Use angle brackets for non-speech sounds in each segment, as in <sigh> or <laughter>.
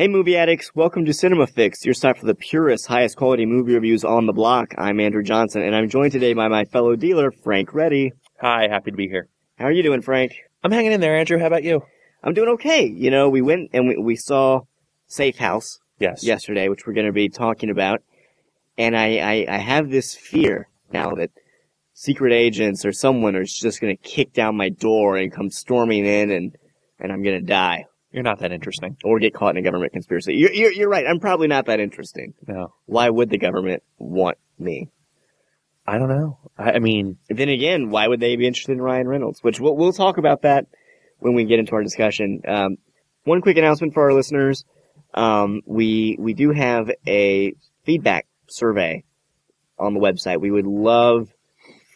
Hey movie addicts, welcome to Cinema Fix, your site for the purest, highest quality movie reviews on the block. I'm Andrew Johnson, and I'm joined today by my fellow dealer, Frank Reddy. Hi, happy to be here. How are you doing, Frank? I'm hanging in there, Andrew. How about you? I'm doing okay. You know, we went and we, we saw Safe House Yes. yesterday, which we're going to be talking about, and I, I, I have this fear now that secret agents or someone is just going to kick down my door and come storming in, and and I'm going to die You're not that interesting. or get caught in a government conspiracy. You're, you're, you're right. I'm probably not that interesting. No. Why would the government want me? I don't know. I, I mean, Then again, why would they be interested in Ryan Reynolds? Which we'll, we'll talk about that when we get into our discussion. Um, one quick announcement for our listeners: um, we we do have a feedback survey on the website. We would love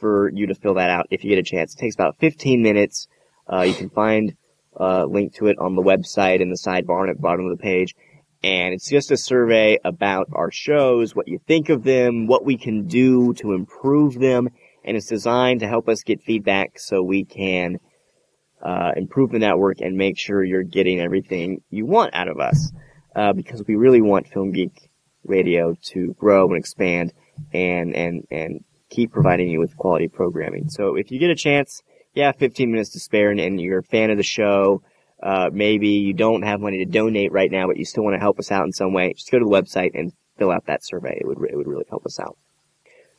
for you to fill that out if you get a chance. It takes about 15 minutes. Uh, you can find a link to it on the website in the sidebar and at the bottom of the page. And it's just a survey about our shows, what you think of them, what we can do to improve them, and it's designed to help us get feedback so we can uh, improve the network and make sure you're getting everything you want out of us. Uh, because we really want Film Geek Radio to grow and expand and and and keep providing you with quality programming. So if you get a chance, yeah, 15 minutes to spare, and, and you're a fan of the show. Uh, maybe you don't have money to donate right now, but you still want to help us out in some way. Just go to the website and fill out that survey. It would it would really help us out.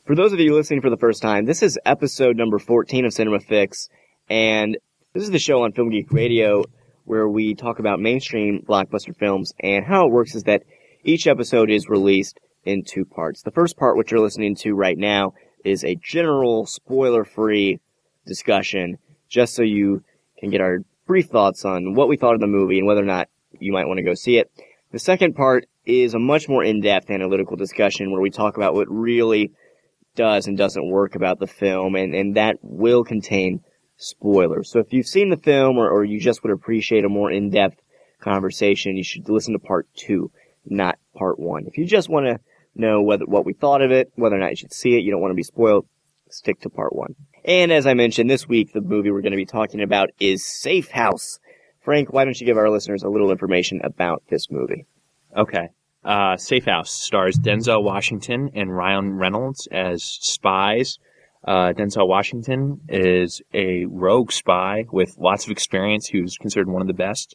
For those of you listening for the first time, this is episode number 14 of Cinema Fix, and this is the show on Film Geek Radio where we talk about mainstream blockbuster films, and how it works is that each episode is released in two parts. The first part, which you're listening to right now, is a general spoiler-free discussion, just so you can get our brief thoughts on what we thought of the movie and whether or not you might want to go see it. The second part is a much more in-depth analytical discussion where we talk about what really does and doesn't work about the film, and, and that will contain spoilers. So if you've seen the film or, or you just would appreciate a more in-depth conversation, you should listen to part two, not part one. If you just want to know whether what we thought of it, whether or not you should see it, you don't want to be spoiled, stick to part one. And as I mentioned, this week the movie we're going to be talking about is Safe House. Frank, why don't you give our listeners a little information about this movie? okay. Uh, Safe House stars Denzel Washington and Ryan Reynolds as spies. Uh, Denzel Washington is a rogue spy with lots of experience who's considered one of the best.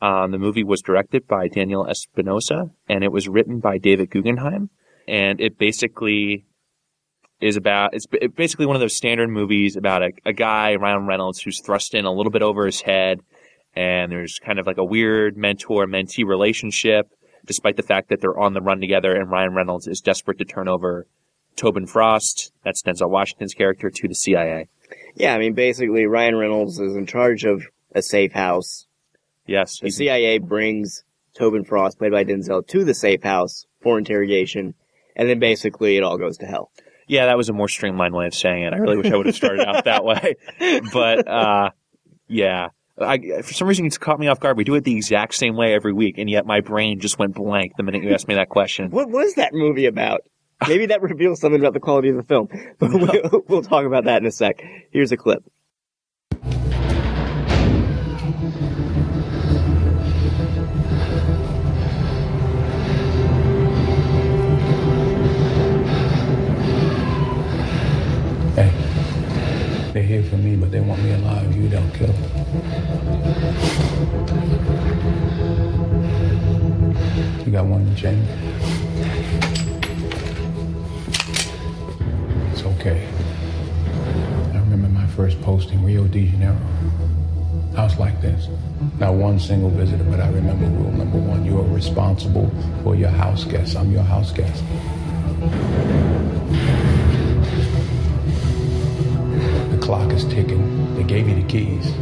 Um, the movie was directed by Daniel Espinosa and it was written by David Guggenheim. And it basically is about, it's basically one of those standard movies about a, a guy, Ryan Reynolds, who's thrust in a little bit over his head. And there's kind of like a weird mentor mentee relationship, despite the fact that they're on the run together and Ryan Reynolds is desperate to turn over Tobin Frost, that's Denzel Washington's character, to the CIA. Yeah, I mean, basically, Ryan Reynolds is in charge of a safe house. Yes. The CIA brings Tobin Frost, played by Denzel, to the safe house for interrogation, and then basically it all goes to hell. Yeah, that was a more streamlined way of saying it. I really wish I would have started out that <laughs> way. But, uh, yeah. I, for some reason, it's caught me off guard. We do it the exact same way every week, and yet my brain just went blank the minute you asked me that question. What was that movie about? Maybe that reveals something about the quality of the film. But <laughs> we'll, we'll talk about that in a sec. Here's a clip. For me, but they want me alive. You don't kill. You got one in the? It's okay. I remember my first posting, Rio de Janeiro. House like this. Not one single visitor, but I remember rule number one. You are responsible for your house guests. I'm your house guest. Clock is ticking. They gave you the keys.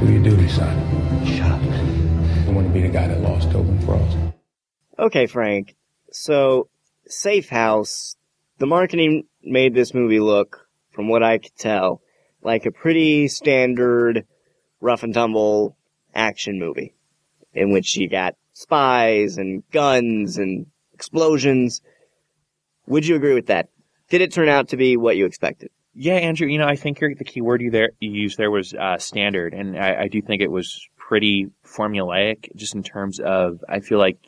Do your duty, son. Shut up. You want to be the guy that lost Tobin Frost. Okay, Frank. So, Safe House, the marketing made this movie look, from what I could tell, like a pretty standard rough and tumble action movie in which you got spies and guns and explosions. Would you agree with that? Did it turn out to be what you expected? Yeah, Andrew. You know, I think the key word you there you used there was uh, standard, and I, I do think it was pretty formulaic, just in terms of I feel like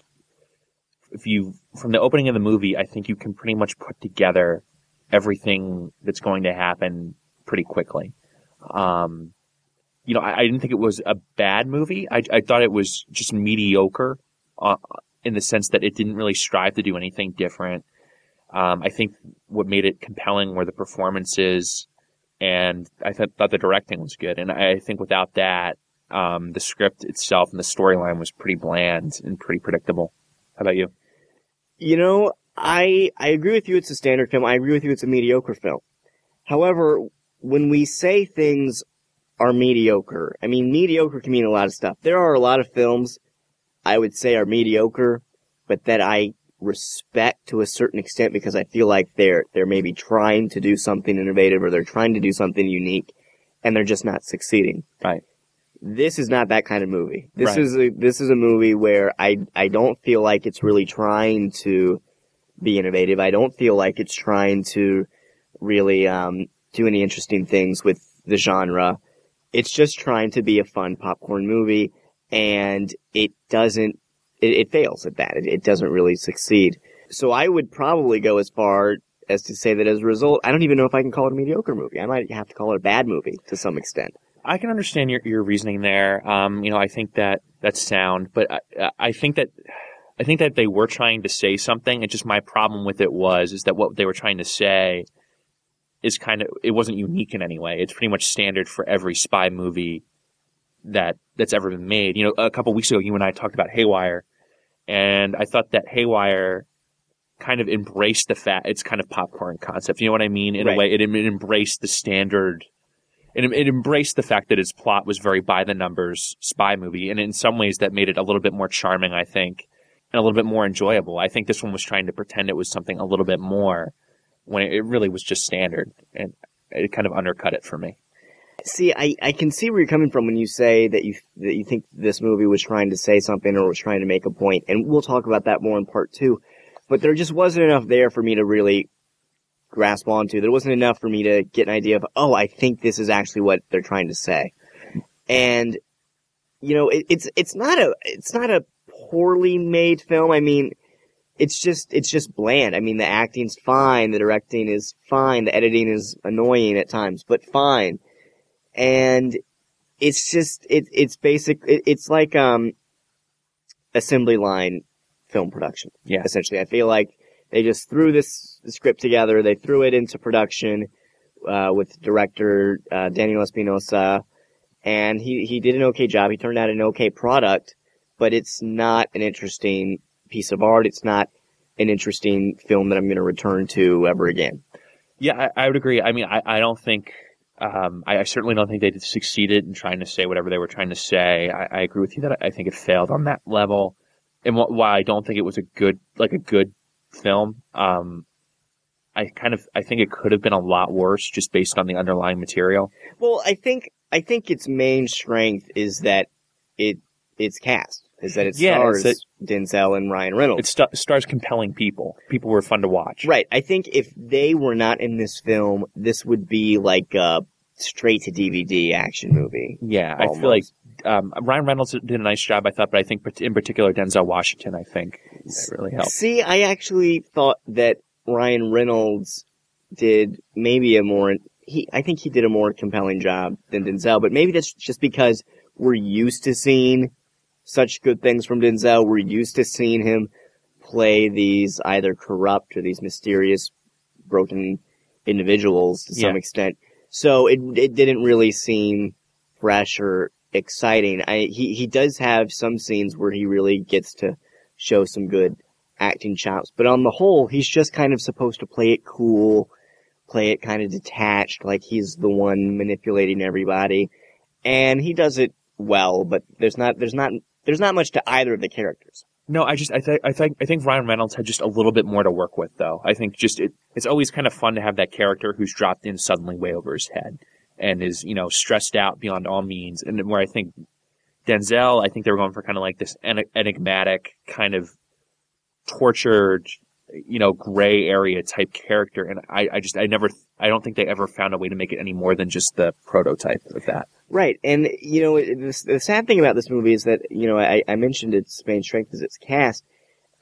if you from the opening of the movie, I think you can pretty much put together everything that's going to happen pretty quickly. Um, you know, I, I, didn't think it was a bad movie. I, I thought it was just mediocre uh, in the sense that it didn't really strive to do anything different. Um, I think what made it compelling were the performances, and I th- thought the directing was good. And I think without that, um, the script itself and the storyline was pretty bland and pretty predictable. How about you? You know, I I agree with you. It's a standard film. I agree with you. It's a mediocre film. However, when we say things are mediocre, I mean mediocre can mean a lot of stuff. There are a lot of films I would say are mediocre, but that I respect to a certain extent because I feel like they're they're maybe trying to do something innovative or they're trying to do something unique, and they're just not succeeding. Right. This is not that kind of movie. This Right. is a this is a movie where I I don't feel like it's really trying to be innovative. I don't feel like it's trying to really um, do any interesting things with the genre. It's just trying to be a fun popcorn movie, and it doesn't. It, it fails at that. It, it doesn't really succeed. So I would probably go as far as to say that as a result, I don't even know if I can call it a mediocre movie. I might have to call it a bad movie to some extent. I can understand your, your reasoning there. Um, you know, I think that that's sound, but I, I think that I think that they were trying to say something. And just my problem with it was is that what they were trying to say is kind of it wasn't unique in any way. It's pretty much standard for every spy movie that that's ever been made. You know, a couple weeks ago, you and I talked about Haywire, and I thought that Haywire kind of embraced the fact it's kind of popcorn concept. You know what I mean? In Right. a way, it, it embraced the standard. It, it embraced the fact that its plot was very by the numbers spy movie, and in some ways that made it a little bit more charming, I think, and a little bit more enjoyable. I think this one was trying to pretend it was something a little bit more when it really was just standard, and it kind of undercut it for me. See, I, I can see where you're coming from when you say that you that you think this movie was trying to say something or was trying to make a point, and we'll talk about that more in part two. But there just wasn't enough there for me to really grasp onto. There wasn't enough for me to get an idea of, oh, I think this is actually what they're trying to say. And you know, it, it's it's not a it's not a poorly made film. I mean, it's just it's just bland. I mean, the acting's fine, the directing is fine, the editing is annoying at times, but fine. And it's just it it's basic. It, it's like um assembly line film production. Yeah. essentially, I feel like they just threw this script together. They threw it into production uh, with director uh, Daniel Espinosa, and he he did an okay job. He turned out an okay product, but it's not an interesting piece of art. It's not an interesting film that I'm going to return to ever again. Yeah, I, I would agree. I mean, I, I don't think, um, I, I certainly don't think they succeeded in trying to say whatever they were trying to say. I, I agree with you that I, think it failed on that level. And wh- while I don't think it was a good, like a good film, um, I kind of, I think it could have been a lot worse just based on the underlying material. Well, I think I think its main strength is that it its cast is that it Yeah, stars Denzel and Ryan Reynolds. It st- stars compelling people. People were fun to watch. Right. I think if they were not in this film, this would be like a straight to DVD action movie. Yeah, I feel like um, Ryan Reynolds did a nice job, I thought, but I think in particular Denzel Washington, I think that really helped. See, I actually thought that Ryan Reynolds did maybe a more he I think he did a more compelling job than Denzel, but maybe that's just because we're used to seeing such good things from Denzel. We're used to seeing him play these either corrupt or these mysterious broken individuals to some Yeah. extent. So it it didn't really seem fresh or exciting. I he he does have some scenes where he really gets to show some good acting chops, but on the whole, he's just kind of supposed to play it cool, play it kind of detached, like he's the one manipulating everybody, and he does it well. But there's not there's not there's not much to either of the characters. No, I just I think I think I think Ryan Reynolds had just a little bit more to work with, though. I think just it, it's always kind of fun to have that character who's dropped in suddenly way over his head and is you know stressed out beyond all means, and where I think Denzel, I think they were going for kind of like this enigmatic kind of tortured, you know, gray area type character, and I, I just I never I don't think they ever found a way to make it any more than just the prototype of that. Right, and you know the, the sad thing about this movie is that you know I, I mentioned its main strength is its cast.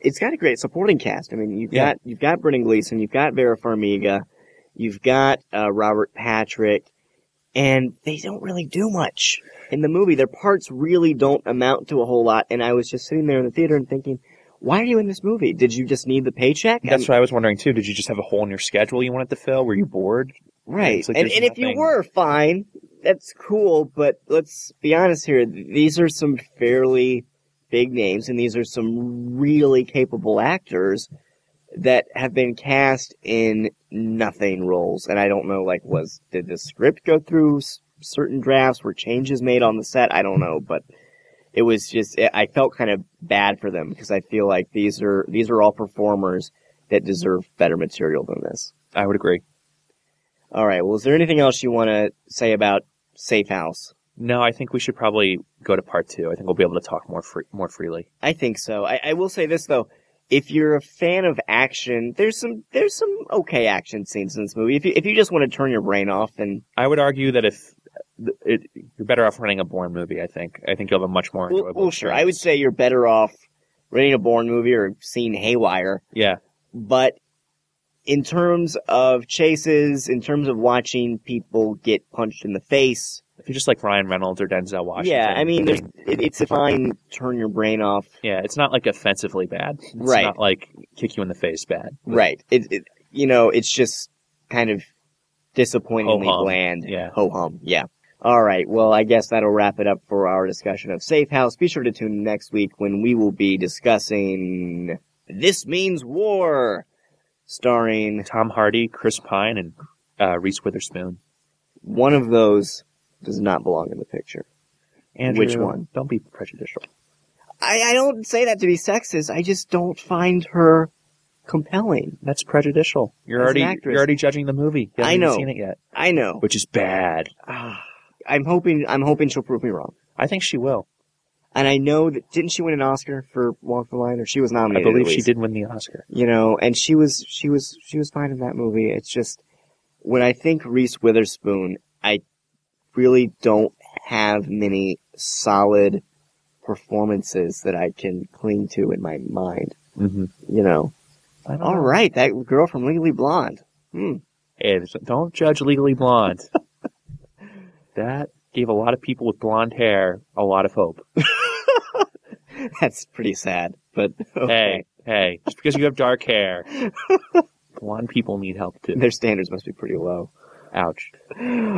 It's got a great supporting cast. I mean, you've Yeah. got you've got Brendan Gleeson, you've got Vera Farmiga, you've got uh, Robert Patrick, and they don't really do much in the movie. Their parts really don't amount to a whole lot. And I was just sitting there in the theater and thinking, why are you in this movie? Did you just need the paycheck? That's I'm- what I was wondering too. Did you just have a hole in your schedule you wanted to fill? Were you bored? Right. Like and and if you were, fine. That's cool, but let's be honest here. These are some fairly big names, and these are some really capable actors that have been cast in nothing roles. And I don't know, like, was, did the script go through s- certain drafts? Were changes made on the set? I don't know, but it was just, I felt kind of bad for them because I feel like these are, these are all performers that deserve better material than this. I would agree. All right. Well, is there anything else you want to say about Safe House? No, I think we should probably go to part two. I think we'll be able to talk more free, more freely. I think so. I, I will say this though: if you're a fan of action, there's some there's some okay action scenes in this movie. If you if you just want to turn your brain off and I would argue that if it, you're better off running a Bourne movie, I think. I think you'll have a much more enjoyable. well sure, I would say you're better off renting a Bourne movie or seeing Haywire. Yeah, But in terms of chases, in terms of watching people get punched in the face, if you're just like Ryan Reynolds or Denzel Washington. yeah, I mean, it, it's a fine turn your brain off. yeah, it's not like offensively bad. It's Right. not like kick you in the face bad. Right. It, it you know, it's just kind of disappointingly Ho-hum. bland. Yeah. Ho hum. Yeah. All right. Well, I guess that'll wrap it up for our discussion of Safe House. Be sure to tune in next week when we will be discussing This Means War, starring Tom Hardy, Chris Pine, and uh, Reese Witherspoon. one of those does not belong in the picture. Andrew, Which one? Don't be prejudicial. I, I don't say that to be sexist. I just don't find her compelling. That's prejudicial. You're As an already actress. you're already judging the movie. You haven't I know. seen it yet, I know. which is bad. Ah, I'm hoping. I'm hoping she'll prove me wrong. I think she will. And I know that didn't she win an Oscar for Walk the Line, or she was nominated? I believe she did win the Oscar. You know, and she was she was she was fine in that movie. It's just when I think Reese Witherspoon, I really don't have many solid performances that I can cling to in my mind. Mm-hmm. You know, all know. right, that girl from Legally Blonde. Hmm. Hey, don't judge Legally Blonde. <laughs> that gave a lot of people with blonde hair a lot of hope. <laughs> <laughs> That's pretty sad, but okay. Hey, hey, just because you have dark hair, blonde people need help too. their standards must be pretty low. Ouch.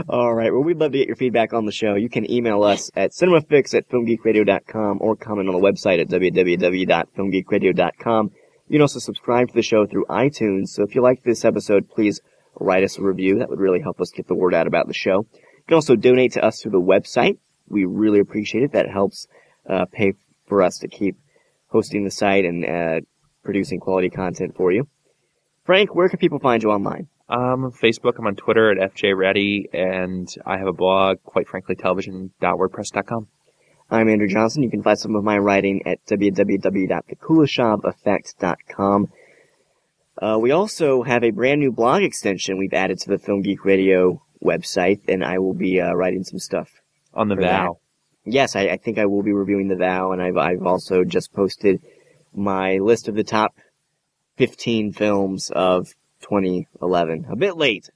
All right. Well, we'd love to get your feedback on the show. You can email us at cinemafix at filmgeekradio.com or comment on the website at www.filmgeekradio.com. You can also subscribe to the show through iTunes. So if you like this episode, please write us a review. That would really help us get the word out about the show. You can also donate to us through the website. We really appreciate it. That helps uh, pay for us to keep hosting the site and uh, producing quality content for you. Frank, where can people find you online? Um, Facebook, I'm on Twitter at FJReady, and I have a blog, quite frankly, television.wordpress.com. I'm Andrew Johnson. You can find some of my writing at www.thekuleshoveffect.com. Uh, we also have a brand new blog extension we've added to the Film Geek Radio website, and I will be uh, writing some stuff. On the vow. Yes, I, I think I will be reviewing The Vow, and I've, I've also just posted my list of the top 15 films of 2011. A bit late,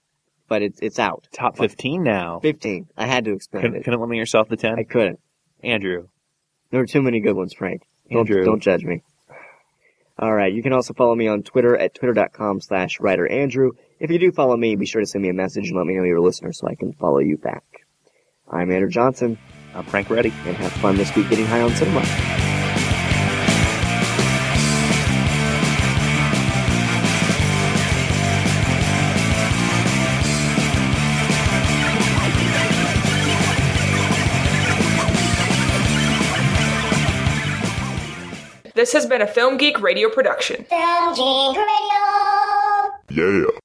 but it's it's out. Top 15 now. 15. I had to expand Couldn't, it. couldn't limit yourself to 10? I couldn't. Andrew. There were too many good ones, Frank. Don't, Andrew. don't judge me. All right. You can also follow me on Twitter at twitter.com slash writer Andrew. If you do follow me, be sure to send me a message and let me know you're a listener so I can follow you back. I'm Andrew Johnson, Uh, I'm Frank Reddy. and have fun this week getting high on cinema. This has been a Film Geek Radio production. Film Geek Radio. Yeah.